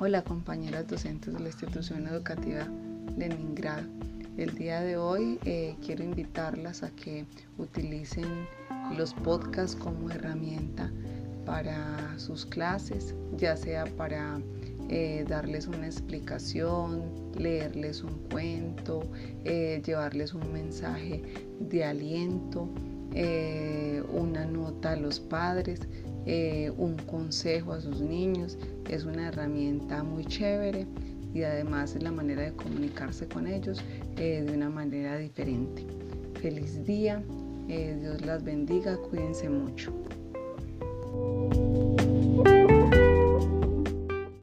Hola compañeras docentes de la institución educativa Leningrado. El día de hoy eh, quiero invitarlas a que utilicen los podcasts como herramienta para sus clases, ya sea para eh, darles una explicación, leerles un cuento, eh, llevarles un mensaje de aliento, una nota a los padres, un consejo a sus niños. Es una herramienta muy chévere y además es la manera de comunicarse con ellos eh, de una manera diferente. Feliz día, eh, Dios las bendiga, cuídense mucho.